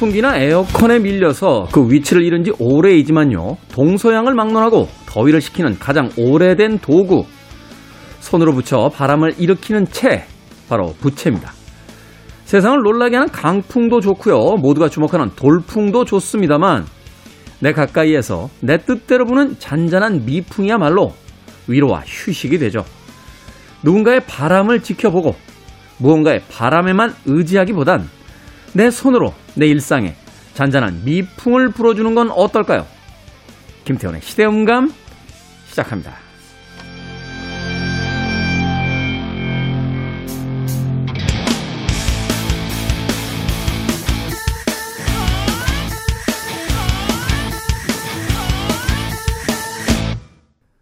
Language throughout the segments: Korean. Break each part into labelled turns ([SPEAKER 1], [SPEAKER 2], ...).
[SPEAKER 1] 선풍기나 에어컨에 밀려서 그 위치를 잃은 지 오래이지만요. 동서양을 막론하고 더위를 식히는 가장 오래된 도구. 손으로 붙여 바람을 일으키는 채. 바로 부채입니다. 세상을 놀라게 하는 강풍도 좋고요. 모두가 주목하는 돌풍도 좋습니다만 내 가까이에서 내 뜻대로 부는 잔잔한 미풍이야말로 위로와 휴식이 되죠. 누군가의 바람을 지켜보고 무언가의 바람에만 의지하기보단 내 손으로 내 일상에 잔잔한 미풍을 불어주는 건 어떨까요? 김태훈의 시대음감 시작합니다.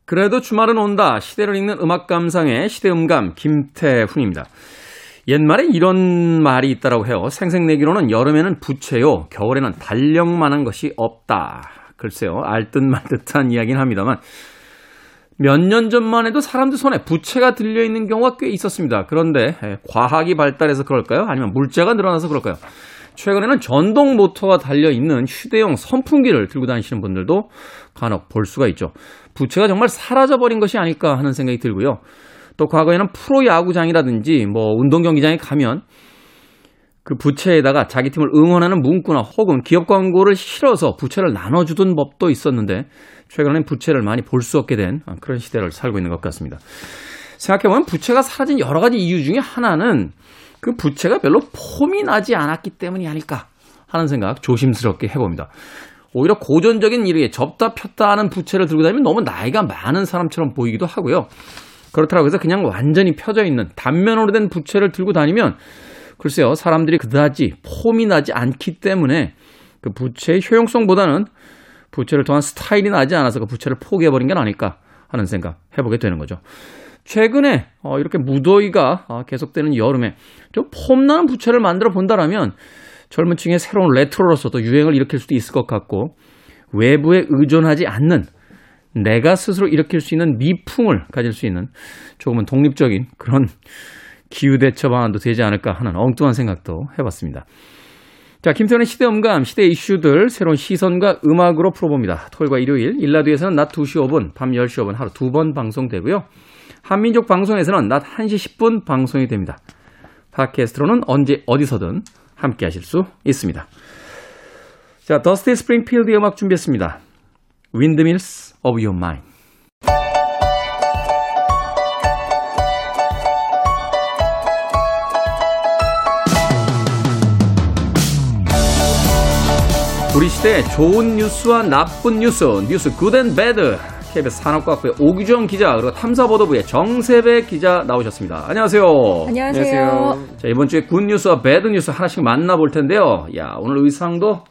[SPEAKER 1] 그래도 주말은 온다. 시대를 읽는 음악 감상의 시대음감 김태훈입니다. 옛말에 이런 말이 있다라고 해요. 생색내기로는 여름에는 부채요, 겨울에는 달력만한 것이 없다. 글쎄요, 알듯 말듯한 이야기는 합니다만 몇 년 전만 해도 사람들 손에 부채가 들려 있는 경우가 꽤 있었습니다. 그런데 과학이 발달해서 그럴까요? 아니면 물자가 늘어나서 그럴까요? 최근에는 전동 모터가 달려 있는 휴대용 선풍기를 들고 다니시는 분들도 간혹 볼 수가 있죠. 부채가 정말 사라져 버린 것이 아닐까 하는 생각이 들고요. 또 과거에는 프로 야구장이라든지 뭐 운동 경기장에 가면 그 부채에다가 자기 팀을 응원하는 문구나 혹은 기업 광고를 실어서 부채를 나눠주던 법도 있었는데 최근엔 부채를 많이 볼 수 없게 된 그런 시대를 살고 있는 것 같습니다. 생각해보면 부채가 사라진 여러 가지 이유 중에 하나는 그 부채가 별로 폼이 나지 않았기 때문이 아닐까 하는 생각 조심스럽게 해봅니다. 오히려 고전적인 일에 접다 폈다 하는 부채를 들고 다니면 너무 나이가 많은 사람처럼 보이기도 하고요. 그렇다고 해서 그냥 완전히 펴져 있는 단면으로 된 부채를 들고 다니면 글쎄요, 사람들이 그다지 폼이 나지 않기 때문에 그 부채의 효용성보다는 부채를 통한 스타일이 나지 않아서 그 부채를 포기해버린 게 아닐까 하는 생각 해보게 되는 거죠. 최근에 어, 이렇게 무더위가 어, 계속되는 여름에 좀 폼나는 부채를 만들어 본다라면 젊은 층의 새로운 레트로로서도 유행을 일으킬 수도 있을 것 같고 외부에 의존하지 않는 내가 스스로 일으킬 수 있는 미풍을 가질 수 있는 조금은 독립적인 그런 기후 대처 방안도 되지 않을까 하는 엉뚱한 생각도 해봤습니다. 자, 김태현의 시대 음감, 시대 이슈들 새로운 시선과 음악으로 풀어봅니다. 토요일과 일요일, 일라드에서는 낮 2시 5분, 밤 10시 5분 하루 두 번 방송되고요. 한민족 방송에서는 낮 1시 10분 방송이 됩니다. 팟캐스트로는 언제 어디서든 함께 하실 수 있습니다. 자, 더스티 스프링필드의 음악 준비했습니다. Windmills of Your Mind. 우리 시대 좋은 뉴스와 나쁜 뉴스, 뉴스 good and bad. KBS 산업과학부의 오규정 기자 그리고 탐사보도부의 정세배 기자 나오셨습니다. 안녕하세요.
[SPEAKER 2] 안녕하세요. 안녕하세요.
[SPEAKER 1] 자 이번 주에 good news와 bad news 하나씩 만나볼 텐데요. 야 오늘 의상도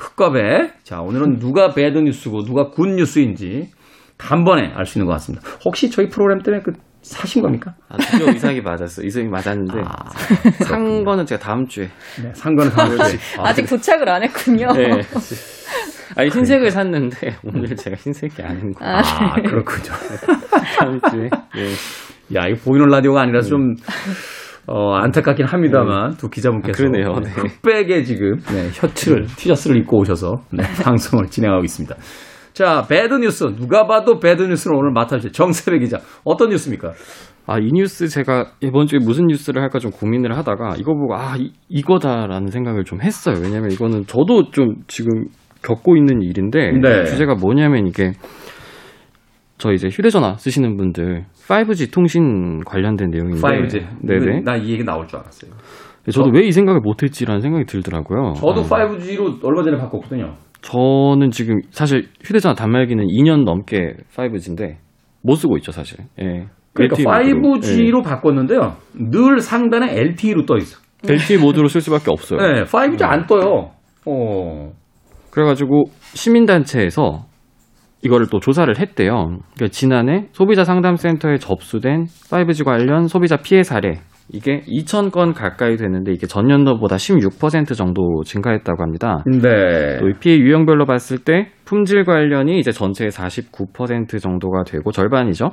[SPEAKER 1] 흑과 백. 자 오늘은 누가 bad news고 누가 good news인지 단번에 알 수 있는 것 같습니다. 혹시 저희 프로그램 때문에 그 사신 겁니까?
[SPEAKER 3] 아, 드디어 의상이 맞았어. 의상이 맞았는데 아, 산 거는 제가 다음 주에.
[SPEAKER 1] 네, 산 거는 다음 주에.
[SPEAKER 2] 아, 직 도착을 안 했군요. 네.
[SPEAKER 3] 아니 흰색을 샀는데 오늘 제가 흰색이 아닌 거.
[SPEAKER 1] 아, 아 그렇군요.
[SPEAKER 3] 다음 주에. 네.
[SPEAKER 1] 야, 이거 보이는 라디오가 아니라서 좀 어, 안타깝긴 합니다만 네. 두 기자분께서
[SPEAKER 3] 아, 그러네요. 네.
[SPEAKER 1] 흑백에 지금 네, 셔츠를 티셔츠를 입고 오셔서 네, 방송을 진행하고 있습니다. 자, bad news. 누가 봐도 bad news를 오늘 맡아주실 정새배 기자. 어떤 뉴스입니까?
[SPEAKER 3] 아, 이 뉴스 제가 이번 주에 무슨 뉴스를 할까 좀 고민을 하다가 이거 보고 아, 이, 이거다라는 생각을 좀 했어요. 왜냐면 이거는 저도 좀 지금 겪고 있는 일인데 네. 주제가 뭐냐면 이게 저 이제 휴대전화 쓰시는 분들 5G 통신 관련된 내용인데
[SPEAKER 1] 5G. 네네. 나 이 얘기 나올 줄 알았어요.
[SPEAKER 3] 저도 저, 왜이 생각을 못했지라는 생각이 들더라고요.
[SPEAKER 1] 저도 아. 5G로 얼마 전에 바꿨거든요.
[SPEAKER 3] 저는 지금 사실 휴대전화 단말기는 2년 넘게 5G인데 못 쓰고 있죠 사실. 예.
[SPEAKER 1] 그러니까 LTE 5G로 예. 바꿨는데요. 늘 상단에 LTE로 떠 있어.
[SPEAKER 3] LTE 모드로 쓸 수밖에 없어요.
[SPEAKER 1] 네, 5G 안 떠요. 어.
[SPEAKER 3] 그래가지고 시민단체에서 이거를 또 조사를 했대요. 그러니까 지난해 소비자 상담센터에 접수된 5G 관련 소비자 피해 사례 이게 2,000건 가까이 되는데 이게 전년도보다 16% 정도 증가했다고 합니다.
[SPEAKER 1] 네.
[SPEAKER 3] 또이 피해 유형별로 봤을 때 품질 관련이 이제 전체의 49% 정도가 되고 절반이죠.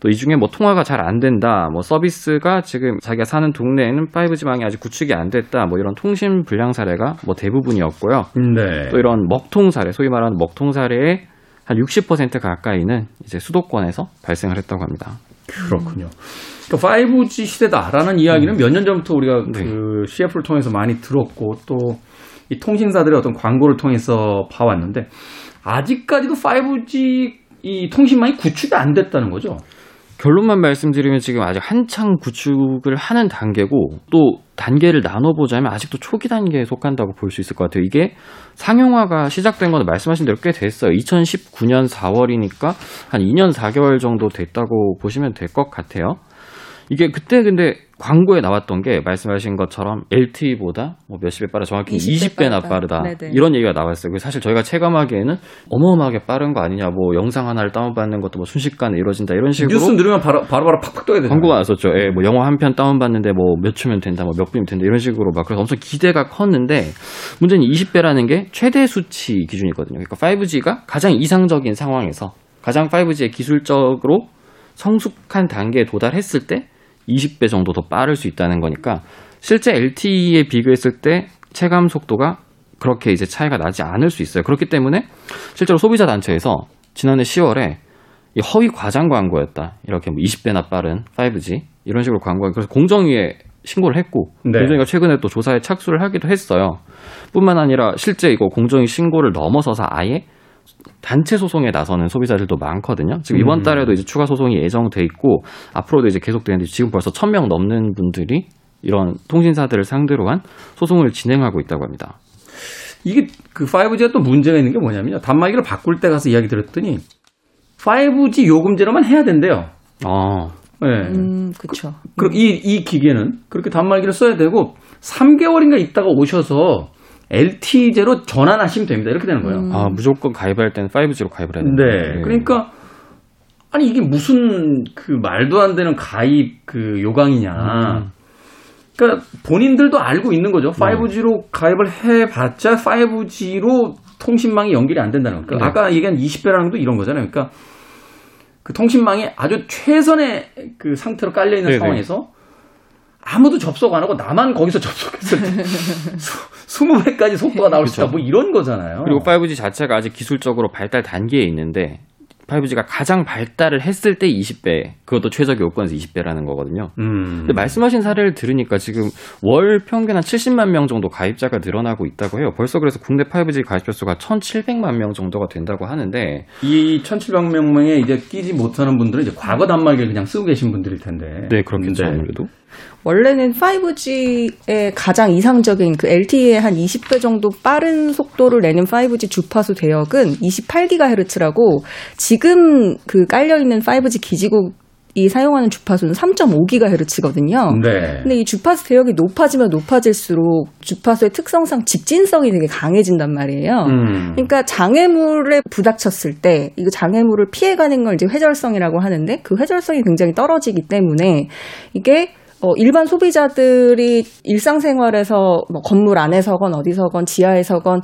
[SPEAKER 3] 또 이 중에 뭐 통화가 잘 안 된다, 뭐 서비스가 지금 자기가 사는 동네에는 5G망이 아직 구축이 안 됐다, 뭐 이런 통신 불량 사례가 뭐 대부분이었고요.
[SPEAKER 1] 네.
[SPEAKER 3] 또 이런 먹통 사례, 소위 말하는 먹통 사례의 한 60% 가까이는 이제 수도권에서 발생을 했다고 합니다.
[SPEAKER 1] 그렇군요. 그러니까 5G 시대다라는 이야기는 몇년 전부터 우리가
[SPEAKER 3] 네.
[SPEAKER 1] 그 CF를 통해서 많이 들었고 또 이 통신사들의 어떤 광고를 통해서 봐왔는데 아직까지도 5G 이 통신망이 구축이 안 됐다는 거죠.
[SPEAKER 3] 결론만 말씀드리면 지금 아직 한창 구축을 하는 단계고 또 단계를 나눠보자면 아직도 초기 단계에 속한다고 볼 수 있을 것 같아요. 이게 상용화가 시작된 건 말씀하신 대로 꽤 됐어요. 2019년 4월이니까 한 2년 4개월 정도 됐다고 보시면 될 것 같아요. 이게 그때 근데 광고에 나왔던 게 말씀하신 것처럼 LTE보다 뭐 몇십 배 빠르다 정확히
[SPEAKER 2] 20배
[SPEAKER 3] 20배나
[SPEAKER 2] 빠르다. 네네.
[SPEAKER 3] 이런 얘기가 나왔어요. 사실 저희가 체감하기에는 어마어마하게 빠른 거 아니냐 뭐 영상 하나를 다운받는 것도 뭐 순식간에 이루어진다 이런 식으로
[SPEAKER 1] 뉴스 들으면 바로 바로 팍팍 떠야 되잖아요.
[SPEAKER 3] 광고가 나왔었죠. 예, 뭐 영화 한 편 다운받는데 뭐 몇 초면 된다, 뭐 몇 분이면 된다 이런 식으로 막 그래서 엄청 기대가 컸는데 문제는 20배라는 게 최대 수치 기준이거든요. 그러니까 5G가 가장 이상적인 상황에서 가장 5G의 기술적으로 성숙한 단계에 도달했을 때 20배 정도 더 빠를 수 있다는 거니까 실제 LTE에 비교했을 때 체감 속도가 그렇게 이제 차이가 나지 않을 수 있어요. 그렇기 때문에 실제로 소비자 단체에서 지난해 10월에 이 허위 과장 광고였다. 이렇게 뭐 20배나 빠른 5G 이런 식으로 광고가 그래서 공정위에 신고를 했고
[SPEAKER 1] 네.
[SPEAKER 3] 공정위가 최근에 또 조사에 착수를 하기도 했어요. 뿐만 아니라 실제 이거 공정위 신고를 넘어서서 아예 단체 소송에 나서는 소비자들도 많거든요. 지금 이번
[SPEAKER 1] 음.
[SPEAKER 3] 달에도 이제 추가 소송이 예정돼 있고 앞으로도 이제 계속되는데 지금 벌써 1000명 넘는 분들이 이런 통신사들을 상대로 한 소송을 진행하고 있다고 합니다.
[SPEAKER 1] 이게 그 5G가 또 문제가 있는 게 뭐냐면요. 단말기를 바꿀 때 가서 이야기 들었더니 5G 요금제로만 해야 된대요.
[SPEAKER 3] 아,
[SPEAKER 1] 예.
[SPEAKER 2] 음, 그쵸.
[SPEAKER 1] 그럼 이, 이 기계는 그렇게 단말기를 써야 되고 3개월인가 있다가 오셔서 LTE제로 전환하시면 됩니다. 이렇게 되는 거예요.
[SPEAKER 3] 아 무조건 가입할 때는 5G로 가입을 해야 된다.
[SPEAKER 1] 네. 그러니까 아니 이게 무슨 그 말도 안 되는 가입 그 요강이냐.
[SPEAKER 3] 음.
[SPEAKER 1] 그러니까 본인들도 알고 있는 거죠. 5G로 가입을 해봤자 5G로 통신망이 연결이 안 된다는 거. 그러니까
[SPEAKER 3] 네.
[SPEAKER 1] 아까 얘기한 20배라는 것도 이런 거잖아요. 그러니까 그 통신망이 아주 최선의 그 상태로 깔려 있는
[SPEAKER 3] 네네.
[SPEAKER 1] 상황에서 아무도 접속 안 하고 나만 거기서 접속했을 때 20배까지 속도가 나올 수 있다.
[SPEAKER 3] 그렇죠.
[SPEAKER 1] 뭐 이런 거잖아요.
[SPEAKER 3] 그리고 5G 자체가 아직 기술적으로 발달 단계에 있는데 5G가 가장 발달을 했을 때 20배, 그것도 최적의 요건에서 20배라는 거거든요.
[SPEAKER 1] 음.
[SPEAKER 3] 근데 말씀하신 사례를 들으니까 지금 월 평균 한 70만 명 정도 가입자가 늘어나고 있다고 해요. 벌써 그래서 국내 5G 가입자 수가 1,700만 명 정도가 된다고 하는데
[SPEAKER 1] 이 1,700명에 이제 끼지 못하는 분들은 이제 과거 단말기를 그냥 쓰고 계신 분들일 텐데.
[SPEAKER 3] 네, 그렇겠죠,
[SPEAKER 1] 네.
[SPEAKER 3] 아무래도.
[SPEAKER 2] 원래는 5G의 가장 이상적인 그 LTE의 한 20배 정도 빠른 속도를 내는 5G 주파수 대역은 28GHz라고 지금 그 깔려 있는 5G 기지국 이 사용하는 주파수는 3.5GHz거든요.
[SPEAKER 1] 네.
[SPEAKER 2] 근데 이 주파수 대역이 높아지면 높아질수록 주파수의 특성상 직진성이 되게 강해진단 말이에요.
[SPEAKER 1] 음.
[SPEAKER 2] 그러니까 장애물에 부닥쳤을 때 이거 장애물을 피해가는 걸 이제 회절성이라고 하는데 그 회절성이 굉장히 떨어지기 때문에 이게 어, 일반 소비자들이 일상생활에서 뭐 건물 안에서건 어디서건 지하에서건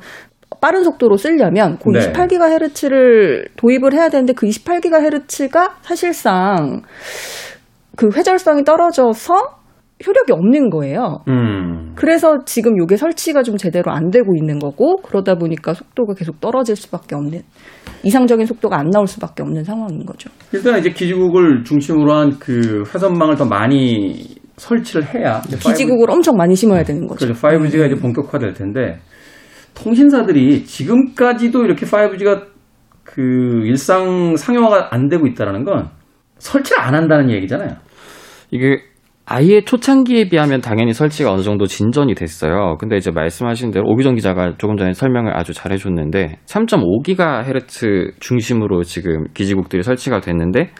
[SPEAKER 2] 빠른 속도로 쓰려면 그
[SPEAKER 1] 네.
[SPEAKER 2] 28GHz를 도입을 해야 되는데 그 28GHz가 사실상 그 회절성이 떨어져서 효력이 없는 거예요.
[SPEAKER 1] 음.
[SPEAKER 2] 그래서 지금 이게 설치가 좀 제대로 안 되고 있는 거고 그러다 보니까 속도가 계속 떨어질 수밖에 없는 이상적인 속도가 안 나올 수밖에 없는 상황인 거죠.
[SPEAKER 1] 일단 이제 기지국을 중심으로 한 그 회선망을 더 많이 설치를 해야
[SPEAKER 2] 기지국을 엄청 많이 심어야 되는 거죠.
[SPEAKER 1] 그렇죠. 5G가 이제 본격화될 텐데 통신사들이 지금까지도 이렇게 5G가 그 일상 상용화가 안 되고 있다라는 건 설치를 안 한다는 얘기잖아요.
[SPEAKER 3] 이게 아예 초창기에 비하면 당연히 설치가 어느 정도 진전이 됐어요. 근데 이제 말씀하신 대로 오기정 기자가 조금 전에 설명을 아주 잘 해줬는데 3.5GHz 중심으로 지금 기지국들이 설치가 됐는데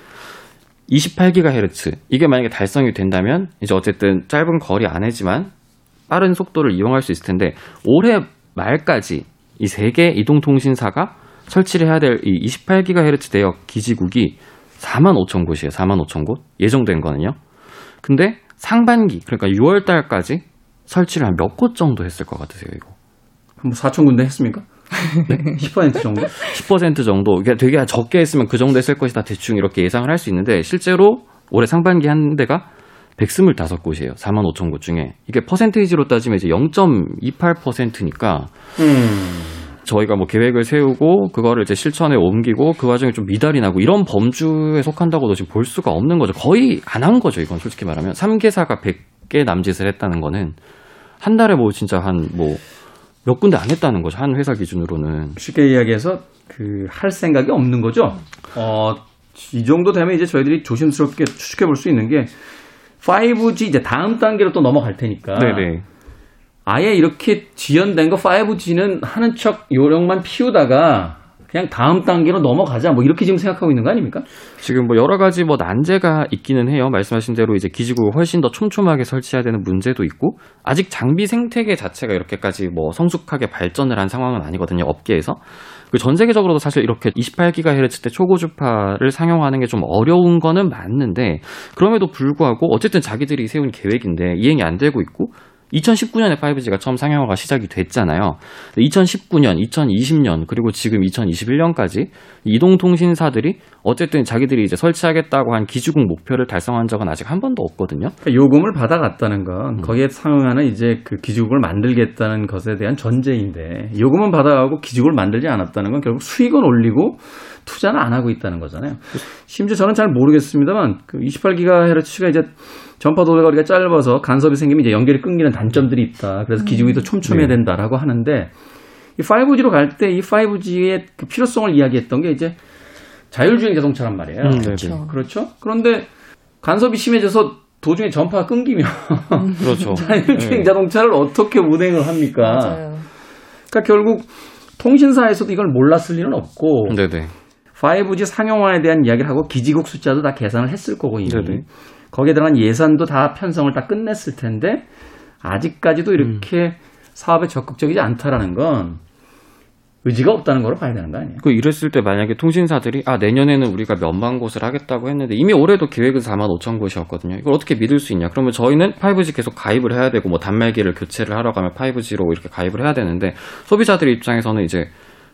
[SPEAKER 3] 28GHz 이게 만약에 달성이 된다면 이제 어쨌든 짧은 거리 안에지만 빠른 속도를 이용할 수 있을 텐데 올해 말까지 이 세 개 이동통신사가 설치를 해야 될 이 28GHz 대역 기지국이 4만 5천 곳이에요. 4만 5천 곳 예정된 거는요. 근데 상반기 그러니까 6월 달까지 설치를 한 몇 곳 정도 했을 것 같으세요, 이거?
[SPEAKER 1] 뭐 4천 군데 했습니까? 네? 10% 정도?
[SPEAKER 3] 10% 정도. 이게 되게 적게 했으면 그 정도 했을 것이다 대충 이렇게 예상을 할 수 있는데 실제로 올해 상반기 한 대가 125곳이에요. 4만 5천 곳 중에. 이게 퍼센테이지로 따지면 이제 0.28%니까 음. 저희가 뭐 계획을 세우고 그거를 이제 실천에 옮기고 그 과정에 좀 미달이 나고 이런 범주에 속한다고도 지금 볼 수가 없는 거죠. 거의 안 한 거죠. 이건 솔직히 말하면 3개사가 100개 남짓을 했다는 거는 한 달에 뭐 진짜 한뭐 몇 군데 안 했다는 거죠. 한 회사 기준으로는.
[SPEAKER 1] 쉽게 이야기해서 그 할 생각이 없는 거죠. 어, 이 정도 되면 이제 저희들이 조심스럽게 추측해 볼 수 있는 게 5G 이제 다음 단계로 또 넘어갈 테니까. 네네. 아예 이렇게 지연된 거 5G는 하는 척 요령만 피우다가 그냥 다음 단계로 넘어가자 뭐 이렇게 지금 생각하고 있는 거 아닙니까?
[SPEAKER 3] 지금 뭐 여러 가지 뭐 난제가 있기는 해요. 말씀하신 대로 이제 기지국을 훨씬 더 촘촘하게 설치해야 되는 문제도 있고 아직 장비 생태계 자체가 이렇게까지 뭐 성숙하게 발전을 한 상황은 아니거든요. 업계에서. 그전 세계적으로도 사실 이렇게 28GHz 때 초고주파를 상용하는 게 좀 어려운 거는 맞는데 그럼에도 불구하고 어쨌든 자기들이 세운 계획인데 이행이 안 되고 있고 2019년에 5G가 처음 상용화가 시작이 됐잖아요. 2019년, 2020년, 그리고 지금 2021년까지 이동통신사들이 어쨌든 자기들이 이제 설치하겠다고 한 기주국 목표를 달성한 적은 아직 한 번도 없거든요.
[SPEAKER 1] 그러니까 요금을 받아갔다는 건 음. 거기에 상응하는 이제 그 기주국을 만들겠다는 것에 대한 전제인데 요금은 받아가고 기주국을 만들지 않았다는 건 결국 수익은 올리고 투자는 안 하고 있다는 거잖아요. 심지어 저는 잘 모르겠습니다만 그 28GHz가 이제 전파 도래거리가 짧아서 간섭이 생기면 이제 연결이 끊기는 단점들이 있다. 그래서 음. 기준이 더 촘촘해야 네. 된다라고 하는데 이 5G로 갈 때 이 5G의 그 필요성을 이야기했던 게 이제 자율주행 자동차란 말이에요. 음, 그렇죠. 그렇죠. 그런데 간섭이 심해져서 도중에 전파가 끊기면 음. 그렇죠. 자율주행 네. 자동차를 어떻게 운행을 합니까? 맞아요. 그러니까 결국 통신사에서도 이걸 몰랐을 리는 없고 네네. 5G 상용화에 대한 이야기를 하고 기지국 숫자도 다 계산을 했을 거고 이미. 네네. 거기에 들어간 예산도 다 편성을 다 끝냈을 텐데 아직까지도 이렇게 음. 사업에 적극적이지 않다라는 건 의지가 없다는 걸로 봐야 되는 거 아니에요?
[SPEAKER 3] 그 이랬을 때 만약에 통신사들이 아 내년에는 우리가 몇만 곳을 하겠다고 했는데 이미 올해도 계획은 4만 5천 곳이었거든요. 이걸 어떻게 믿을 수 있냐? 그러면 저희는 5G 계속 가입을 해야 되고 뭐 단말기를 교체를 하러 가면 5G로 이렇게 가입을 해야 되는데 소비자들 입장에서는 이제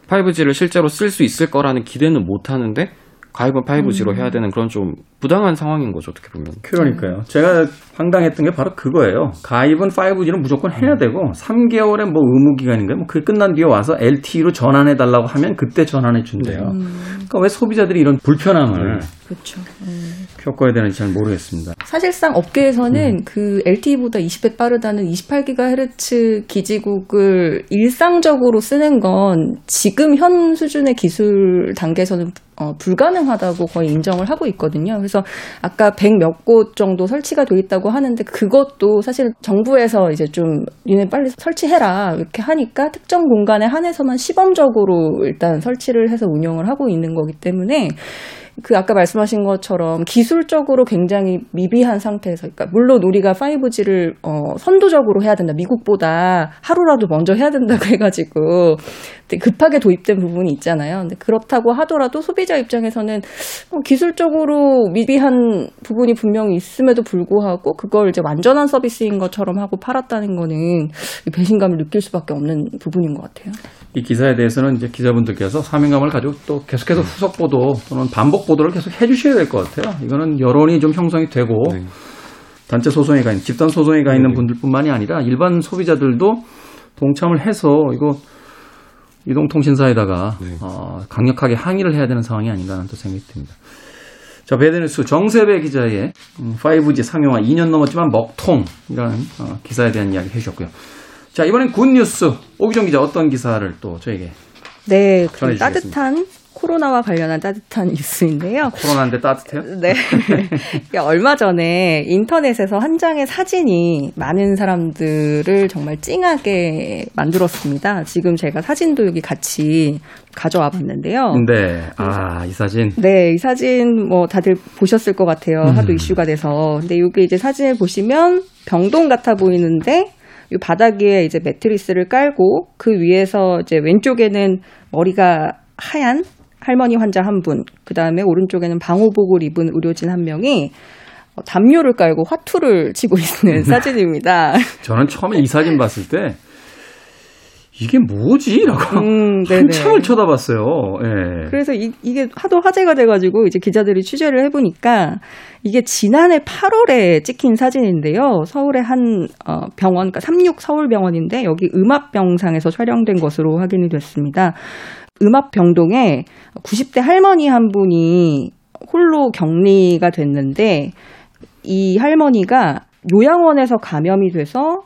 [SPEAKER 3] 5G를 실제로 쓸 수 있을 거라는 기대는 못 하는데 가입은 5G로 음. 해야 되는 그런 좀 부당한 상황인 거죠 어떻게 보면.
[SPEAKER 1] 그러니까요. 제가 황당했던 게 바로 그거예요. 가입은 5G는 무조건 해야 되고 3개월의 뭐 의무 기간인가요? 뭐 그게 끝난 뒤에 와서 LTE로 전환해 달라고 하면 그때 전환해 준대요. 음. 그러니까 왜 소비자들이 이런 불편함을 네. 그렇죠. 음. 겪어야 되는지 잘 모르겠습니다.
[SPEAKER 2] 사실상 업계에서는 음. 그 LTE보다 20배 빠르다는 28GHz 기지국을 일상적으로 쓰는 건 지금 현 수준의 기술 단계에서는 어, 불가능하다고 거의 인정을 하고 있거든요. 그래서 아까 100 몇 곳 정도 설치가 돼 있다고 하는데 그것도 사실 정부에서 이제 좀 니네 빨리 설치해라 이렇게 하니까 특정 공간에 한해서만 시범적으로 일단 설치를 해서 운영을 하고 있는 거기 때문에 그 아까 말씀하신 것처럼 기술적으로 굉장히 미비한 상태에서, 그러니까 물론 우리가 5G를 어, 선도적으로 해야 된다. 미국보다 하루라도 먼저 해야 된다고 해가지고 급하게 도입된 부분이 있잖아요. 근데 그렇다고 하더라도 소비자 입장에서는 어, 기술적으로 미비한 부분이 분명히 있음에도 불구하고 그걸 이제 완전한 서비스인 것처럼 하고 팔았다는 거는 배신감을 느낄 수밖에 없는 부분인 것 같아요.
[SPEAKER 1] 이 기사에 대해서는 이제 기자분들께서 사명감을 가지고 또 계속해서 후속 보도 또는 반복 보도를 계속 해주셔야 될 것 같아요. 이거는 여론이 좀 형성이 되고 네. 단체 소송에 가 있는 집단 소송에 가 있는 네. 분들뿐만이 아니라 일반 소비자들도 동참을 해서 이거 이동통신사에다가 네. 어, 강력하게 항의를 해야 되는 상황이 아닌가 또 생각이 듭니다. 자, 베드뉴스 정세배 기자의 5G 음, 상용화 2년 넘었지만 먹통이라는 어, 기사에 대한 이야기 해주셨고요. 자, 이번엔 굿뉴스. 오기정 기자 어떤 기사를 또 저에게
[SPEAKER 2] 네, 그 따뜻한 코로나와 관련한 따뜻한 뉴스인데요.
[SPEAKER 1] 코로나인데 따뜻해요?
[SPEAKER 2] 네. 얼마 전에 인터넷에서 한 장의 사진이 많은 사람들을 정말 찡하게 만들었습니다. 지금 제가 사진도 여기 같이 가져와 봤는데요.
[SPEAKER 1] 네. 아, 이 사진?
[SPEAKER 2] 네, 이 사진 뭐 다들 보셨을 것 같아요. 하도 음. 이슈가 돼서. 근데 여기 이제 사진을 보시면 병동 같아 보이는데 이 바닥에 이제 매트리스를 깔고 그 위에서 이제 왼쪽에는 머리가 하얀 할머니 환자 한 분, 그 다음에 오른쪽에는 방호복을 입은 의료진 한 명이 어, 담요를 깔고 화투를 치고 있는 사진입니다.
[SPEAKER 1] 저는 처음에 이 사진 봤을 때 이게 뭐지?라고 음, 한참을 쳐다봤어요. 예.
[SPEAKER 2] 그래서 이, 이게 하도 화제가 돼가지고 이제 기자들이 취재를 해보니까 이게 지난해 8월에 찍힌 사진인데요. 서울의 한 어, 병원, 그러니까 36 서울병원인데 여기 음압병상에서 촬영된 것으로 확인이 됐습니다. 음압병동에 90대 할머니 한 분이 홀로 격리가 됐는데 이 할머니가 요양원에서 감염이 돼서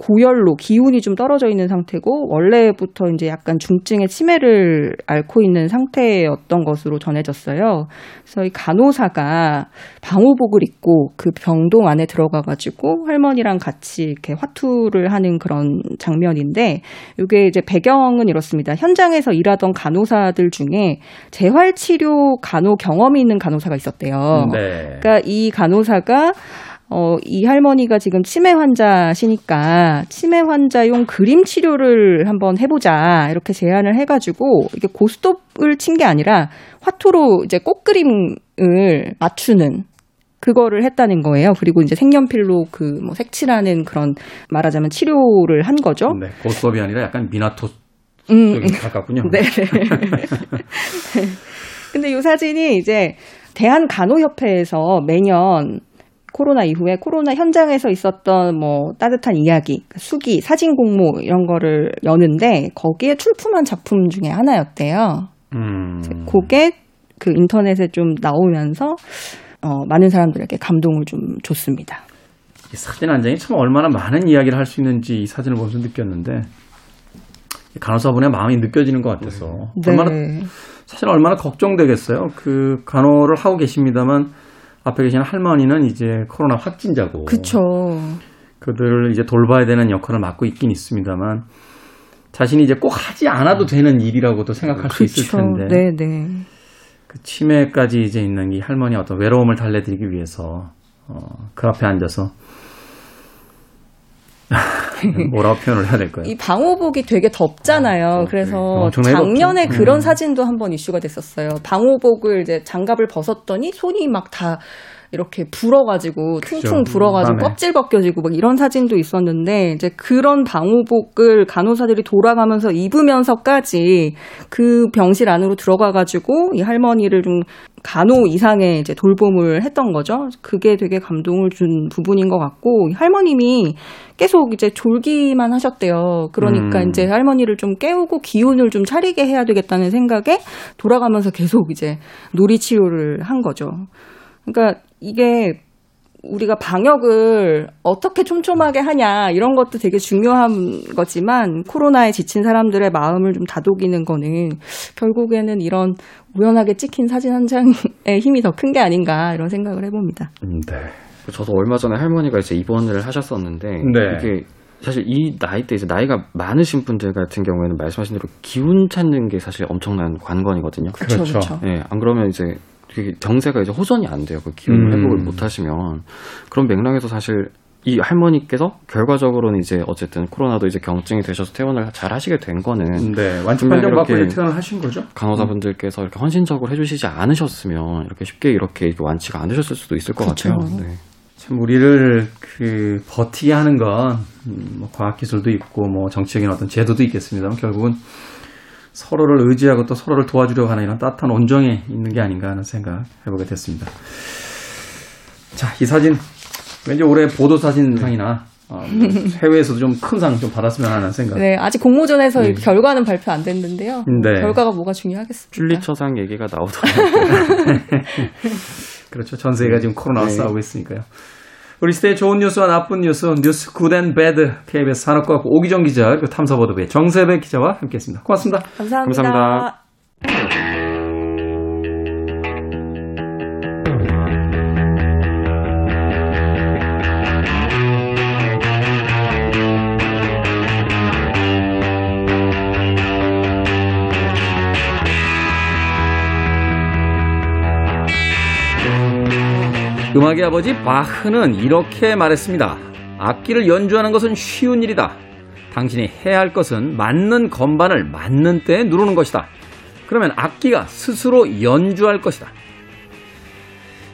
[SPEAKER 2] 고열로 기운이 좀 떨어져 있는 상태고 원래부터 이제 약간 중증의 치매를 앓고 있는 상태였던 것으로 전해졌어요. 그래서 이 간호사가 방호복을 입고 그 병동 안에 들어가 가지고 할머니랑 같이 이렇게 화투를 하는 그런 장면인데 이게 이제 배경은 이렇습니다. 현장에서 일하던 간호사들 중에 재활 치료 간호 경험이 있는 간호사가 있었대요. 네. 그러니까 이 간호사가 어, 이 할머니가 지금 치매 환자시니까 치매 환자용 그림 치료를 한번 해보자 이렇게 제안을 해가지고 이게 고스톱을 친 게 아니라 화투로 이제 꽃 그림을 맞추는 그거를 했다는 거예요. 그리고 이제 색연필로 그 뭐 색칠하는 그런 말하자면 치료를 한 거죠.
[SPEAKER 1] 네, 고스톱이 아니라 약간 미나토 음, 가깝군요. 네.
[SPEAKER 2] 근데 이 사진이 이제 대한간호협회에서 매년 코로나 이후에 코로나 현장에서 있었던 뭐 따뜻한 이야기, 수기, 사진 공모 이런 거를 여는데 거기에 출품한 작품 중에 하나였대요. 음. 그게 그 인터넷에 좀 나오면서 어, 많은 사람들에게 감동을 좀 줬습니다.
[SPEAKER 1] 이 사진 한 장이 참 얼마나 많은 이야기를 할 수 있는지 이 사진을 보면서 느꼈는데 간호사분의 마음이 느껴지는 것 같아서 네. 얼마나 사실 얼마나 걱정되겠어요. 그 간호를 하고 계십니다만 앞에 계신 할머니는 이제 코로나 확진자고.
[SPEAKER 2] 그쵸.
[SPEAKER 1] 그들을 이제 돌봐야 되는 역할을 맡고 있긴 있습니다만 자신이 이제 꼭 하지 않아도 되는 일이라고도 생각할 그쵸. 수 있을 텐데.
[SPEAKER 2] 네, 네.
[SPEAKER 1] 그 치매까지 이제 있는 이 할머니의 어떤 외로움을 달래드리기 위해서 어, 그 앞에 앉아서 뭐라고 표현을 해야 될까요?
[SPEAKER 2] 이 방호복이 되게 덥잖아요. 아, 그래서 작년에 덥죠? 그런 음. 사진도 한번 이슈가 됐었어요. 방호복을 이제 장갑을 벗었더니 손이 막 다 이렇게 불어가지고 퉁퉁 불어가지고 음, 껍질 벗겨지고 막 이런 사진도 있었는데 이제 그런 방호복을 간호사들이 돌아가면서 입으면서까지 그 병실 안으로 들어가가지고 이 할머니를 좀 간호 이상의 이제 돌봄을 했던 거죠. 그게 되게 감동을 준 부분인 것 같고 할머님이 계속 이제 졸기만 하셨대요. 그러니까 음. 이제 할머니를 좀 깨우고 기운을 좀 차리게 해야 되겠다는 생각에 돌아가면서 계속 이제 놀이 치료를 한 거죠. 그러니까 이게 우리가 방역을 어떻게 촘촘하게 하냐 이런 것도 되게 중요한 거지만 코로나에 지친 사람들의 마음을 좀 다독이는 거는 결국에는 이런 우연하게 찍힌 사진 한 장의 힘이 더 큰 게 아닌가 이런 생각을 해봅니다.
[SPEAKER 3] 음, 네. 저도 얼마 전에 할머니가 이제 입원을 하셨었는데 네. 이게 사실 이 나이 때 이제 나이가 많으신 분들 같은 경우에는 말씀하신 대로 기운 찾는 게 사실 엄청난 관건이거든요.
[SPEAKER 2] 그렇죠. 그렇죠.
[SPEAKER 3] 네, 안 그러면 이제 경제가 이제 호전이 안 돼요. 그 기운 회복을 음. 못 하시면 그런 맥락에서 사실 이 할머니께서 결과적으로는 이제 어쨌든 코로나도 이제 경증이 되셔서 퇴원을 잘 하시게 된 거는
[SPEAKER 1] 네, 완전 판정 받고 퇴원을 하신 거죠.
[SPEAKER 3] 간호사분들께서 이렇게 헌신적으로 해주시지 않으셨으면 이렇게 쉽게 이렇게 완치가 안 되셨을 수도 있을 것 그렇죠. 같아요. 네.
[SPEAKER 1] 참 우리를 그 버티게 하는 건뭐 음, 과학 기술도 있고 뭐 정치적인 어떤 제도도 있겠습니다만 결국은 서로를 의지하고 또 서로를 도와주려고 하는 이런 따뜻한 온정이 있는 게 아닌가 하는 생각 해보게 됐습니다. 자, 이 사진 왠지 올해 보도 사진상이나 어, 뭐 해외에서도 좀 큰 상 좀 받았으면 하는 생각.
[SPEAKER 2] 네, 아직 공모전에서 네. 결과는 발표 안 됐는데요. 네. 결과가 뭐가 중요하겠습니까?
[SPEAKER 3] 퓰리처상 얘기가 나오더라고요.
[SPEAKER 1] 그렇죠. 전 세계가 지금 코로나와 네. 싸우고 있으니까요. 우리 시대의 좋은 뉴스와 나쁜 뉴스, 뉴스 good and bad, KBS 산업과학 오기정 기자, 그리고 탐사보도부의 정새배 기자와 함께했습니다. 고맙습니다.
[SPEAKER 2] 감사합니다. 감사합니다.
[SPEAKER 1] 음악의 아버지 바흐는 이렇게 말했습니다. 악기를 연주하는 것은 쉬운 일이다. 당신이 해야 할 것은 맞는 건반을 맞는 때에 누르는 것이다. 그러면 악기가 스스로 연주할 것이다.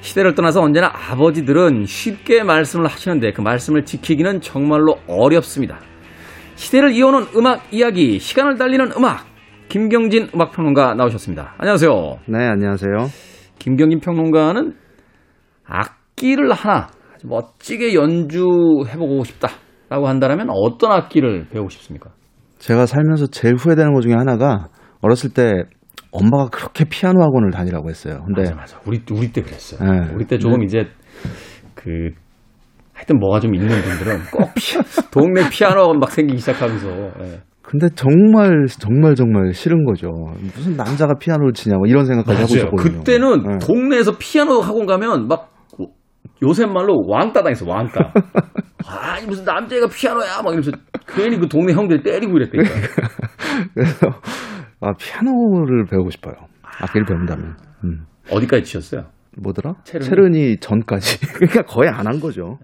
[SPEAKER 1] 시대를 떠나서 언제나 아버지들은 쉽게 말씀을 하시는데 그 말씀을 지키기는 정말로 어렵습니다. 시대를 이어오는 음악 이야기, 시간을 달리는 음악. 김경진 음악평론가 나오셨습니다. 안녕하세요.
[SPEAKER 4] 네, 안녕하세요.
[SPEAKER 1] 김경진 평론가는 악 기를 하나 멋지게 연주해보고 싶다라고 한다면 어떤 악기를 배우고 싶습니까?
[SPEAKER 4] 제가 살면서 제일 후회되는 것 중에 하나가 어렸을 때 엄마가 그렇게 피아노 학원을 다니라고 했어요. 근데
[SPEAKER 1] 맞아, 맞아. 우리 우리 때 그랬어요.
[SPEAKER 4] 네.
[SPEAKER 1] 우리 때 조금 이제 그 하여튼 뭐가 좀 있는 분들은 꼭 피, 동네 피아노 학원 막 생기기 시작하면서 예.
[SPEAKER 4] 근데 정말 정말 정말 싫은 거죠. 무슨 남자가 피아노를 치냐 뭐 이런 생각까지 하고
[SPEAKER 1] 맞아요.
[SPEAKER 4] 있었거든요.
[SPEAKER 1] 그때는
[SPEAKER 4] 네.
[SPEAKER 1] 동네에서 피아노 학원 가면 막 요새 말로 왕따 당했어 왕따. 아니 무슨 남자애가 피아노야 막 이러면서 괜히 그 동네 형들이 때리고 이랬다니까.
[SPEAKER 4] 그래서 아 피아노를 배우고 싶어요. 악기를 배운다면. 음.
[SPEAKER 1] 어디까지 치셨어요?
[SPEAKER 4] 뭐더라?
[SPEAKER 1] 체르니?
[SPEAKER 4] 체르니 전까지. 그러니까 거의 안 한 거죠.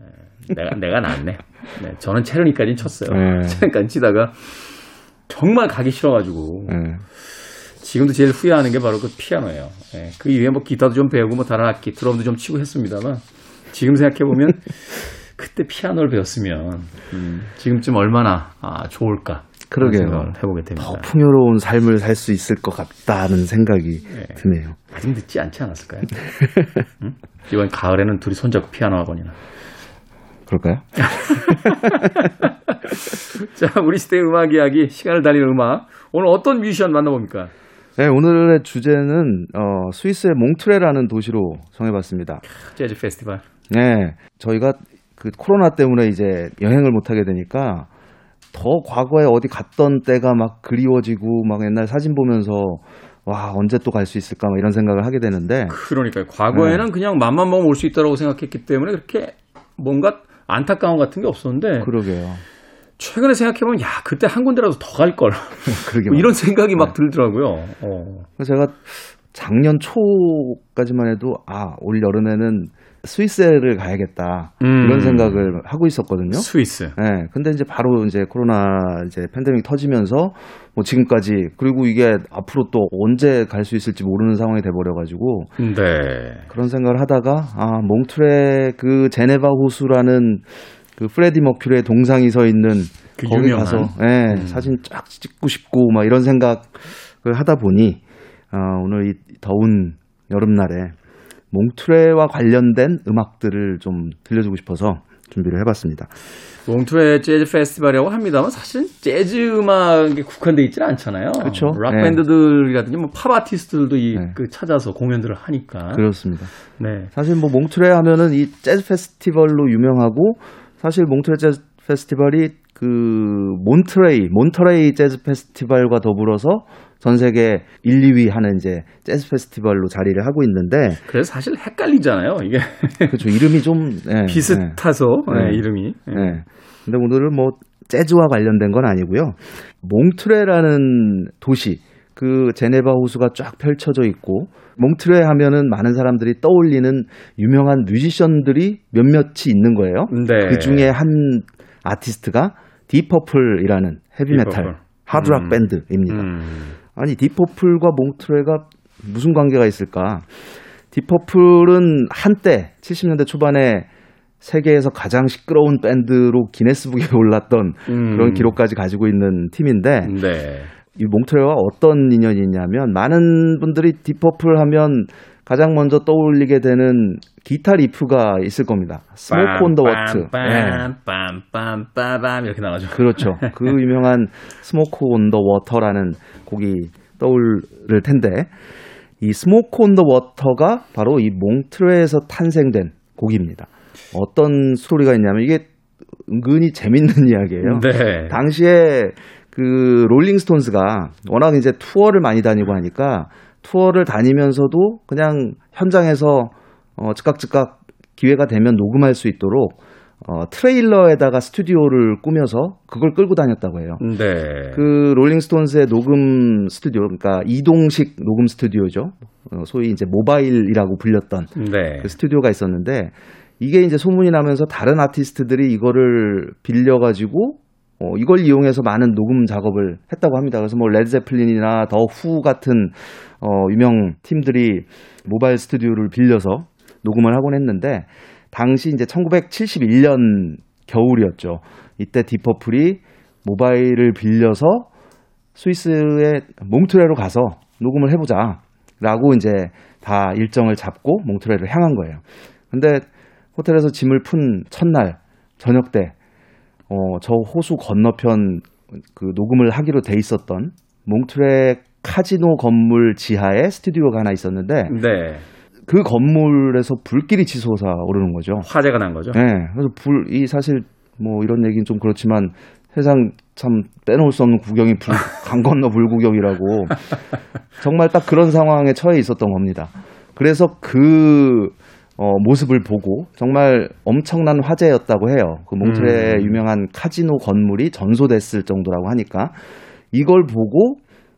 [SPEAKER 1] 내가 내가 낫네. 네, 저는 체르니까지 쳤어요.
[SPEAKER 4] 네.
[SPEAKER 1] 체르니까지 치다가 정말 가기 싫어가지고
[SPEAKER 4] 예.
[SPEAKER 1] 지금도 제일 후회하는 게 바로 그 피아노예요. 예, 그 이후에 뭐 기타도 좀 배우고 뭐 다른 악기, 드럼도 좀 치고 했습니다만 지금 생각해 보면 그때 피아노를 배웠으면 음, 지금쯤 얼마나 아, 좋을까
[SPEAKER 4] 그러게요.
[SPEAKER 1] 해보게 됩니다.
[SPEAKER 4] 더 풍요로운 삶을 살 수 있을 것 같다는 생각이 드네요.
[SPEAKER 1] 아직 늦지 않지 않았을까요? 응? 이번 가을에는 둘이 손잡고 피아노 학원이나.
[SPEAKER 4] 그럴까요?
[SPEAKER 1] 자, 우리 시대의 음악 이야기, 시간을 달리는 음악. 오늘 어떤 뮤지션 만나봅니까?
[SPEAKER 4] 네, 오늘의 주제는 어, 스위스의 몽트레라는 도시로 정해봤습니다.
[SPEAKER 1] 재즈 페스티벌.
[SPEAKER 4] 네, 저희가 그 코로나 때문에 이제 여행을 못 하게 되니까 더 과거에 어디 갔던 때가 막 그리워지고 막 옛날 사진 보면서 와 언제 또 갈 수 있을까 막 이런 생각을 하게 되는데
[SPEAKER 1] 그러니까요. 과거에는
[SPEAKER 4] 네.
[SPEAKER 1] 그냥 맘만 먹으면 올 수 있다고 생각했기 때문에 그렇게 뭔가 안타까움 같은 게 없었는데
[SPEAKER 4] 그러게요.
[SPEAKER 1] 최근에 생각해보면 야 그때 한 군데라도 더 갈 걸.
[SPEAKER 4] 그러게
[SPEAKER 1] 뭐 이런 생각이
[SPEAKER 4] 네.
[SPEAKER 1] 막 들더라고요. 어.
[SPEAKER 4] 그래서 제가 작년 초까지만 해도 아 올 여름에는 스위스를 가야겠다
[SPEAKER 1] 음.
[SPEAKER 4] 이런 생각을 하고 있었거든요.
[SPEAKER 1] 스위스.
[SPEAKER 4] 네, 근데 이제 바로 이제 코로나 이제 팬데믹 터지면서 뭐 지금까지 그리고 이게 앞으로 또 언제 갈 수 있을지 모르는 상황이 돼버려가지고
[SPEAKER 1] 네.
[SPEAKER 4] 그런 생각을 하다가 아 몽트레 그 제네바 호수라는 그 프레디 머큐리의 동상이 서 있는
[SPEAKER 1] 그
[SPEAKER 4] 거기
[SPEAKER 1] 유명한.
[SPEAKER 4] 가서 예,
[SPEAKER 1] 음.
[SPEAKER 4] 사진 쫙 찍고 싶고 막 이런 생각을 하다 보니 아, 오늘 이 더운 여름날에 몽트레와 관련된 음악들을 좀 들려주고 싶어서 준비를 해봤습니다.
[SPEAKER 1] 몽트레 재즈 페스티벌이라고 합니다만 사실 재즈 음악에 국한돼 있지는 않잖아요.
[SPEAKER 4] 그렇죠.
[SPEAKER 1] 락
[SPEAKER 4] 네.
[SPEAKER 1] 밴드들이라든지 뭐 팝 아티스트들도 이
[SPEAKER 4] 네.
[SPEAKER 1] 그 찾아서 공연들을 하니까.
[SPEAKER 4] 그렇습니다.
[SPEAKER 1] 네.
[SPEAKER 4] 사실 뭐 몽트레 하면은 이 재즈 페스티벌로 유명하고 사실 몽트레 재즈 페스티벌이 그 몬트레이 몬터레이 재즈 페스티벌과 더불어서 전 세계 1, 2위 하는 이제 재즈 페스티벌로 자리를 하고 있는데
[SPEAKER 1] 그래서 사실 헷갈리잖아요. 이게
[SPEAKER 4] 그렇죠 이름이 좀 예,
[SPEAKER 1] 비슷해서
[SPEAKER 4] 네.
[SPEAKER 1] 네, 이름이.
[SPEAKER 4] 예, 예. 근데 오늘은 뭐 재즈와 관련된 건 아니고요. 몽트레라는 도시 그 제네바 호수가 쫙 펼쳐져 있고 몽트레 하면은 많은 사람들이 떠올리는 유명한 뮤지션들이 몇몇이 있는 거예요.
[SPEAKER 1] 네.
[SPEAKER 4] 그 중에 한 아티스트가 Deep Purple이라는 헤비메탈
[SPEAKER 1] Deep Purple.
[SPEAKER 4] 하드락
[SPEAKER 1] 음.
[SPEAKER 4] 밴드입니다.
[SPEAKER 1] 음.
[SPEAKER 4] 아니 Deep Purple과 몽트레가 무슨 관계가 있을까? Deep Purple은 한때 70년대 초반에 세계에서 가장 시끄러운 밴드로 기네스북에 올랐던
[SPEAKER 1] 음.
[SPEAKER 4] 그런 기록까지 가지고 있는 팀인데
[SPEAKER 1] 네.
[SPEAKER 4] 이 몽트레와 어떤 인연이 있냐면 많은 분들이 Deep Purple 하면 가장 먼저 떠올리게 되는 기타 리프가 있을 겁니다. Smoke on the Water. 네.
[SPEAKER 1] 빰빰빰빰빰빰 이렇게 나가죠.
[SPEAKER 4] 그렇죠. 그 유명한 Smoke on the Water라는 곡이 떠오를 텐데 이 Smoke on the Water가 바로 이 몽트레에서 탄생된 곡입니다. 어떤 스토리가 있냐면 이게 은근히 재밌는 이야기예요.
[SPEAKER 1] 네.
[SPEAKER 4] 당시에 그 Rolling Stones가 워낙 이제 투어를 많이 다니고 하니까 투어를 다니면서도 그냥 현장에서 어, 즉각 즉각 기회가 되면 녹음할 수 있도록 어, 트레일러에다가 스튜디오를 꾸며서 그걸 끌고 다녔다고 해요.
[SPEAKER 1] 네.
[SPEAKER 4] 그 Rolling Stones의 녹음 스튜디오, 그러니까 이동식 녹음 스튜디오죠. 어, 소위 이제 모바일이라고 불렸던
[SPEAKER 1] 네.
[SPEAKER 4] 그 스튜디오가 있었는데 이게 이제 소문이 나면서 다른 아티스트들이 이거를 빌려가지고 어, 이걸 이용해서 많은 녹음 작업을 했다고 합니다. 그래서 뭐 Led Zeppelin이나 The Who 같은 어, 유명 팀들이 모바일 스튜디오를 빌려서 녹음을 하곤 했는데 당시 이제 1971년 겨울이었죠. 이때 Deep Purple이 모바일을 빌려서 스위스의 몽트레로 가서 녹음을 해보자라고 이제 다 일정을 잡고 몽트레를 향한 거예요. 근데 호텔에서 짐을 푼 첫날 저녁 때, 어, 저 호수 건너편 그 녹음을 하기로 돼 있었던 몽트레 카지노 건물 지하에 스튜디오가 하나 있었는데
[SPEAKER 1] 네.
[SPEAKER 4] 그 건물에서 불길이 치솟아 오르는 거죠.
[SPEAKER 1] 화재가 난 거죠.
[SPEAKER 4] 네. 그래서 불, 이 사실 뭐 이런 얘기는 좀 그렇지만 세상 참 빼놓을 수 없는 구경이 불, 강 건너 불구경이라고 정말 딱 그런 상황에 처해 있었던 겁니다. 그래서 그 어, 모습을 보고 정말 엄청난 화제였다고 해요. 그 몽트레
[SPEAKER 1] 음.
[SPEAKER 4] 유명한 카지노 건물이 전소됐을 정도라고 하니까 이걸 보고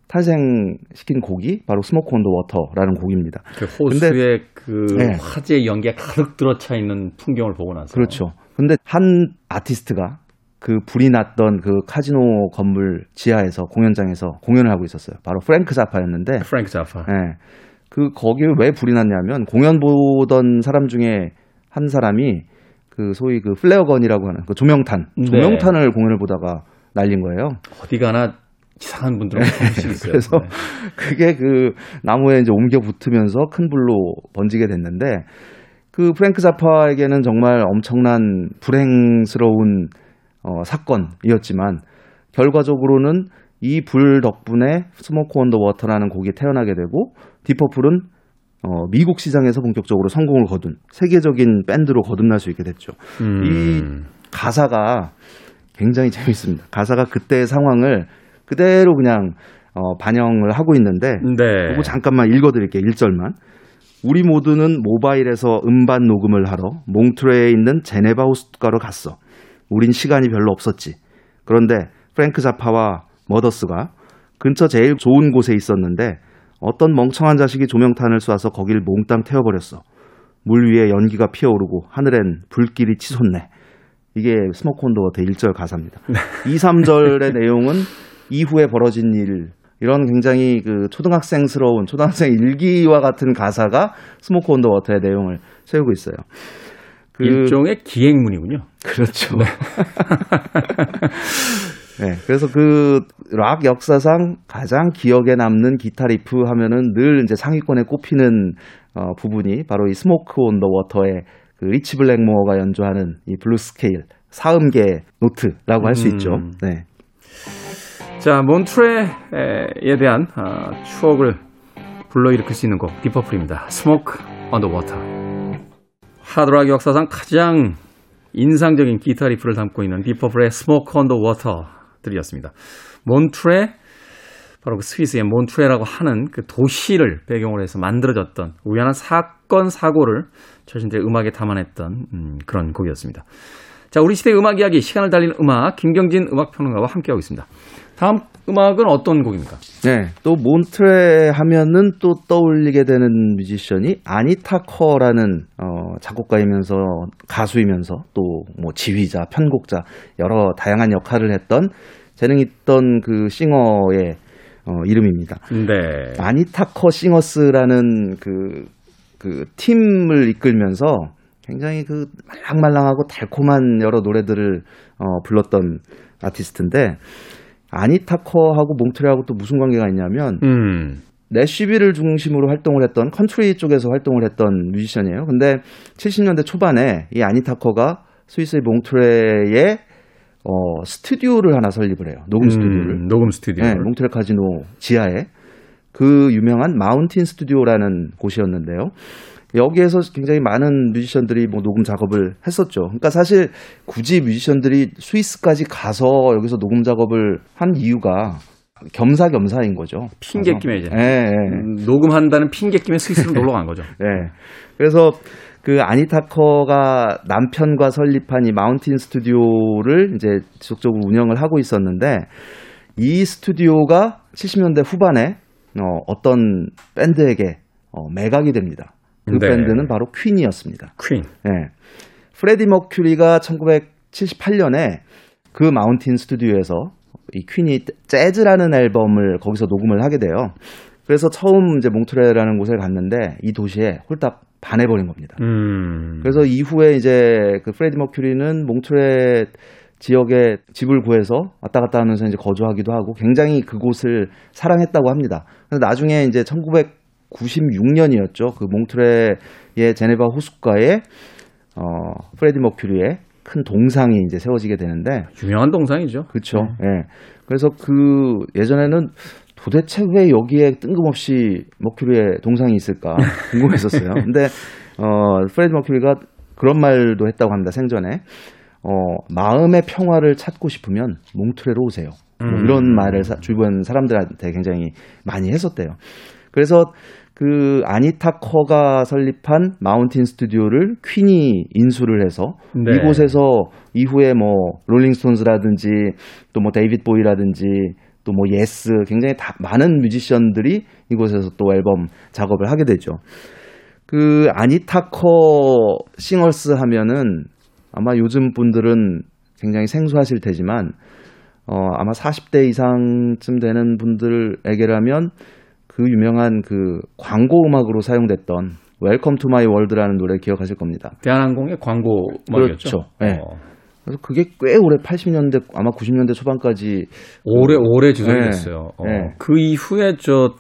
[SPEAKER 4] 탄생시킨 곡이 바로 Smoke on the Water라는 곡입니다.
[SPEAKER 1] 그 호수에 그
[SPEAKER 4] 네.
[SPEAKER 1] 화재 연기가 가득 들어차 있는 풍경을 보고 나서
[SPEAKER 4] 그렇죠. 근데 한 아티스트가 그 불이 났던 그 카지노 건물 지하에서 공연장에서 공연을 하고 있었어요. 바로 프랭크 자파였는데,
[SPEAKER 1] 프랭크 자파.
[SPEAKER 4] 예. 그 거기에 왜 불이 났냐면 공연 보던 사람 중에 한 사람이 그 소위 그 flare gun이라고 하는 그 조명탄,
[SPEAKER 1] 네.
[SPEAKER 4] 조명탄을 공연을 보다가 날린 거예요.
[SPEAKER 1] 어디 가나 이상한 분들은 조금씩 있어요.
[SPEAKER 4] 그래서
[SPEAKER 1] 네.
[SPEAKER 4] 그게 그 나무에 이제 옮겨 붙으면서 큰 불로 번지게 됐는데 그 프랭크 자파에게는 정말 엄청난 불행스러운 어, 사건이었지만 결과적으로는 이 불 덕분에 Smoke on the Water라는 곡이 태어나게 되고 Deep Purple은 어, 미국 시장에서 본격적으로 성공을 거둔 세계적인 밴드로 거듭날 수 있게 됐죠.
[SPEAKER 1] 음.
[SPEAKER 4] 이 가사가 굉장히 재밌습니다. 가사가 그때의 상황을 그대로 그냥 어, 반영을 하고 있는데
[SPEAKER 1] 네.
[SPEAKER 4] 그거 잠깐만 읽어드릴게요. 1절만. 우리 모두는 모바일에서 음반 녹음을 하러 몽트레에 있는 제네바 호숫가로 갔어. 우린 시간이 별로 없었지. 그런데 프랭크 자파와 Mothers가 근처 제일 좋은 곳에 있었는데 어떤 멍청한 자식이 조명탄을 쏴서 거길 몽땅 태워버렸어. 물 위에 연기가 피어오르고 하늘엔 불길이 치솟네. 이게 Smoke on the Water 1절 가사입니다. 2, 3절의 내용은 이후에 벌어진 일 이런 굉장히 그 초등학생스러운 초등학생 일기와 같은 가사가 Smoke on the Water의 내용을 채우고 있어요. 그
[SPEAKER 1] 일종의 기행문이군요.
[SPEAKER 4] 그렇죠. 네, 그래서 그 락 역사상 가장 기억에 남는 기타 리프 하면은 늘 이제 상위권에 꼽히는 어, 부분이 바로 이 Smoke on the Water의 그 리치 블랙모어가 연주하는 이 blue scale 사음계 노트라고 할수
[SPEAKER 1] 음.
[SPEAKER 4] 있죠. 네.
[SPEAKER 1] 자, 몬트레에 대한 아, 추억을 불러일으킬 수 있는 곡 딥 퍼플입니다. Smoke on the Water. 하드락 역사상 가장 인상적인 기타 리프를 담고 있는 딥 퍼플의 Smoke on the Water 들으셨습니다. 몬트레 바로 그 스위스의 몬트레라고 하는 그 도시를 배경으로 해서 만들어졌던 우연한 사건 사고를 자신들의 음악에 담아냈던 음, 그런 곡이었습니다. 자, 우리 시대 음악 이야기 시간을 달리는 음악 김경진 음악 평론가와 함께하고 있습니다. 다음 음악은 어떤 곡입니까?
[SPEAKER 4] 네, 또 몬트레 하면은 또 떠올리게 되는 뮤지션이 아니타 커라는 어, 작곡가이면서 가수이면서 또 뭐 지휘자, 편곡자 여러 다양한 역할을 했던 재능 있던 그 싱어의 어, 이름입니다.
[SPEAKER 1] 네.
[SPEAKER 4] 아니타 커 싱어스라는 그, 그 팀을 이끌면서 굉장히 그 말랑말랑하고 달콤한 여러 노래들을 어, 불렀던 아티스트인데 아니타 커하고 몽트레하고 또 무슨 관계가 있냐면
[SPEAKER 1] 음.
[SPEAKER 4] 내쉬빌을 중심으로 활동을 했던 컨트리 쪽에서 활동을 했던 뮤지션이에요. 근데 70년대 초반에 이 아니타 커가 스위스의 몽트레에 어, 스튜디오를 하나 설립을 해요. 녹음 스튜디오를.
[SPEAKER 1] 음, 녹음 스튜디오.
[SPEAKER 4] 네, 몽트레 카지노 지하에 그 유명한 마운틴 스튜디오라는 곳이었는데요. 여기에서 굉장히 많은 뮤지션들이 뭐 녹음 작업을 했었죠. 그러니까 사실 굳이 뮤지션들이 스위스까지 가서 여기서 녹음 작업을 한 이유가 겸사겸사인 거죠.
[SPEAKER 1] 핑계김에 이제.
[SPEAKER 4] 예, 예.
[SPEAKER 1] 음, 녹음한다는 핑계김에 스위스로 놀러 간 거죠.
[SPEAKER 4] 예. 그래서 그 아니타커가 남편과 설립한 이 마운틴 스튜디오를 이제 지속적으로 운영을 하고 있었는데 이 스튜디오가 70년대 후반에 어, 어떤 밴드에게 어, 매각이 됩니다. 그
[SPEAKER 1] 네.
[SPEAKER 4] 밴드는 바로 퀸이었습니다.
[SPEAKER 1] 퀸.
[SPEAKER 4] 예. 프레디 머큐리가 1978년에 그 마운틴 스튜디오에서 이 퀸이 재즈라는 앨범을 거기서 녹음을 하게 돼요. 그래서 처음 이제 몽트레라는 곳에 갔는데 이 도시에 홀딱 반해버린 겁니다.
[SPEAKER 1] 음.
[SPEAKER 4] 그래서 이후에 이제 그 프레디 머큐리는 몽트레 지역에 집을 구해서 왔다 갔다 하면서 이제 거주하기도 하고 굉장히 그곳을 사랑했다고 합니다. 그래서 나중에 이제 1996년이었죠. 그 몽트레의 제네바 호숫가에 어 프레디 머큐리의 큰 동상이 이제 세워지게 되는데
[SPEAKER 1] 유명한 동상이죠.
[SPEAKER 4] 그렇죠. 예. 그래서 그 예전에는 도대체 왜 여기에 뜬금없이 머큐리의 동상이 있을까 궁금했었어요. 근데 어 프레디 머큐리가 그런 말도 했다고 합니다. 생전에 어 마음의 평화를 찾고 싶으면 몽트레로 오세요. 뭐
[SPEAKER 1] 음.
[SPEAKER 4] 이런 말을 사- 주변 사람들한테 굉장히 많이 했었대요. 그래서 그 아니타 커가 설립한 마운틴 스튜디오를 퀸이 인수를 해서
[SPEAKER 1] 네.
[SPEAKER 4] 이곳에서 이후에 뭐 롤링스톤즈라든지 또 뭐 데이빗 보위라든지 또 뭐 예스 굉장히 다 많은 뮤지션들이 이곳에서 또 앨범 작업을 하게 되죠. 그 아니타 커 싱어스 하면은 아마 요즘 분들은 굉장히 생소하실 테지만 어 아마 40대 이상쯤 되는 분들에게라면 그 유명한 그 광고 음악으로 사용됐던 Welcome to My World라는 노래 기억하실 겁니다.
[SPEAKER 1] 대한항공의 광고 음악이었죠.
[SPEAKER 4] 그렇죠. 네.
[SPEAKER 1] 어,
[SPEAKER 4] 그래서 그게 꽤 오래 80년대 아마 90년대 초반까지
[SPEAKER 1] 오래 오래 주선이
[SPEAKER 4] 네.
[SPEAKER 1] 됐어요. 어,
[SPEAKER 4] 네.
[SPEAKER 1] 그 이후에 저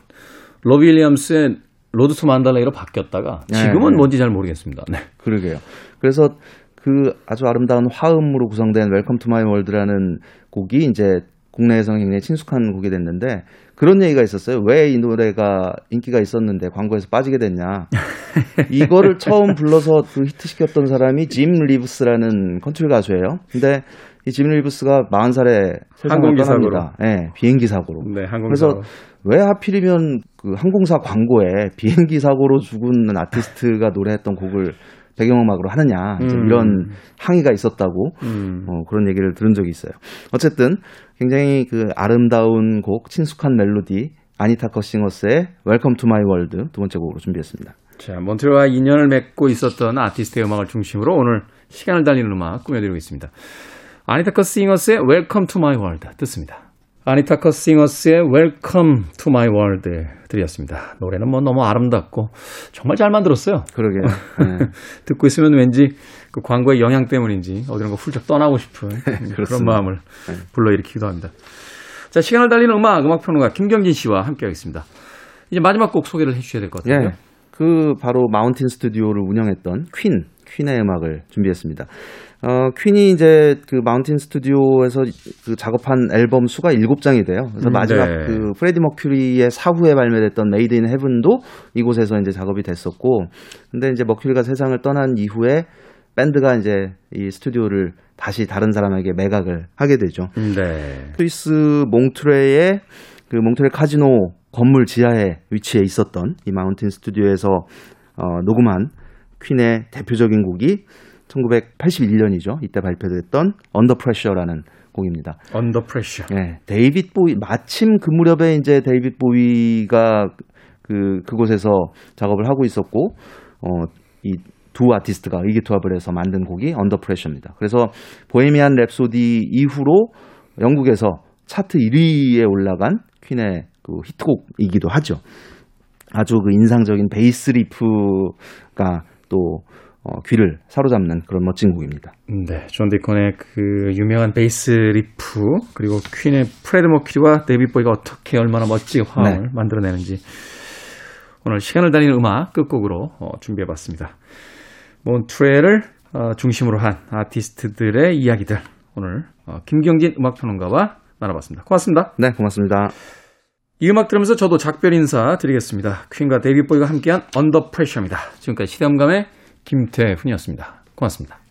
[SPEAKER 1] 로비 윌리엄스의 Road to Mandalay로 바뀌었다가
[SPEAKER 4] 네,
[SPEAKER 1] 지금은
[SPEAKER 4] 네.
[SPEAKER 1] 뭔지 잘 모르겠습니다. 네.
[SPEAKER 4] 그러게요. 그래서 그 아주 아름다운 화음으로 구성된 Welcome to My World라는 곡이 이제 국내에서는 굉장히 친숙한 곡이 됐는데 그런 얘기가 있었어요. 왜 이 노래가 인기가 있었는데 광고에서 빠지게 됐냐. 이거를 처음 불러서 그 히트시켰던 사람이 짐 리브스라는 컨트리 가수예요. 근데 이 짐 리브스가 40살에 세상을
[SPEAKER 1] 항공기
[SPEAKER 4] 떠납니다. 예, 비행기 사고로.
[SPEAKER 1] 네, 항공사.
[SPEAKER 4] 그래서 왜 하필이면 그 항공사 광고에 비행기 사고로 죽은 아티스트가 노래했던 곡을 배경음악으로 하느냐 이제
[SPEAKER 1] 음.
[SPEAKER 4] 이런 항의가 있었다고
[SPEAKER 1] 음.
[SPEAKER 4] 어, 그런 얘기를 들은 적이 있어요. 어쨌든 굉장히 그 아름다운 곡, 친숙한 멜로디 아니타 커 싱어스의 Welcome to My World 두 번째 곡으로 준비했습니다.
[SPEAKER 1] 자, 몬트레와 인연을 맺고 있었던 아티스트의 음악을 중심으로 오늘 시간을 달리는 음악 꾸며드리고 있습니다. 아니타 커 싱어스의 Welcome to My World 듣습니다. 아니타 커 싱어스의 Welcome to My World 들이었습니다. 노래는 뭐 너무 아름답고 정말 잘 만들었어요.
[SPEAKER 4] 그러게요. 네.
[SPEAKER 1] 듣고 있으면 왠지 그 광고의 영향 때문인지 어디론가 훌쩍 떠나고 싶은 그런
[SPEAKER 4] 그렇습니다.
[SPEAKER 1] 마음을 불러일으키기도 합니다. 자, 시간을 달리는 음악, 음악평론가 김경진 씨와 함께하겠습니다. 이제 마지막 곡 소개를 해주셔야 될 것 같아요.
[SPEAKER 4] 예. 그 바로 마운틴 스튜디오를 운영했던 퀸, 퀸의 음악을 준비했습니다. 어, 퀸이 이제 그 마운틴 스튜디오에서 그 작업한 앨범 수가 7장이 돼요. 그래서
[SPEAKER 1] 음,
[SPEAKER 4] 마지막
[SPEAKER 1] 네.
[SPEAKER 4] 그 프레디 머큐리의 사후에 발매됐던 Made in Heaven도 이곳에서 이제 작업이 됐었고 근데 이제 머큐리가 세상을 떠난 이후에 밴드가 이제 이 스튜디오를 다시 다른 사람에게 매각을 하게 되죠.
[SPEAKER 1] 네.
[SPEAKER 4] 스위스 몽트레의 그 몽트레 카지노 건물 지하에 위치해 있었던 이 마운틴 스튜디오에서 어, 녹음한 퀸의 대표적인 곡이 1981년이죠. 이때 발표됐던 Under Pressure라는 곡입니다.
[SPEAKER 1] Under Pressure.
[SPEAKER 4] 예, 데이빗 보위 마침 그 무렵에 이제 데이빗 보위가 그 그곳에서 작업을 하고 있었고 어 이 두 아티스트가 의기투합을 해서 만든 곡이 Under Pressure입니다. 그래서 Bohemian Rhapsody 이후로 영국에서 차트 1위에 올라간 퀸의 그 히트곡이기도 하죠. 아주 그 인상적인 베이스 리프가 또 어, 귀를 사로잡는 그런 멋진 곡입니다.
[SPEAKER 1] 네, 존 디콘의 그 유명한 베이스 리프 그리고 퀸의 프레디 머큐리와 데이빗 보위가 어떻게 얼마나 멋지게 화음을
[SPEAKER 4] 네.
[SPEAKER 1] 만들어내는지 오늘 시간을 달리는 음악 끝곡으로 어, 준비해봤습니다. 몬트레를 어, 중심으로 한 아티스트들의 이야기들 오늘 어, 김경진 음악평론가와 나눠봤습니다. 고맙습니다.
[SPEAKER 4] 네, 고맙습니다.
[SPEAKER 1] 이 음악 들으면서 저도 작별 인사 드리겠습니다. 퀸과 데이빗 보위가 함께한 Under Pressure입니다. 지금까지 시대음감의 김태훈이었습니다. 고맙습니다.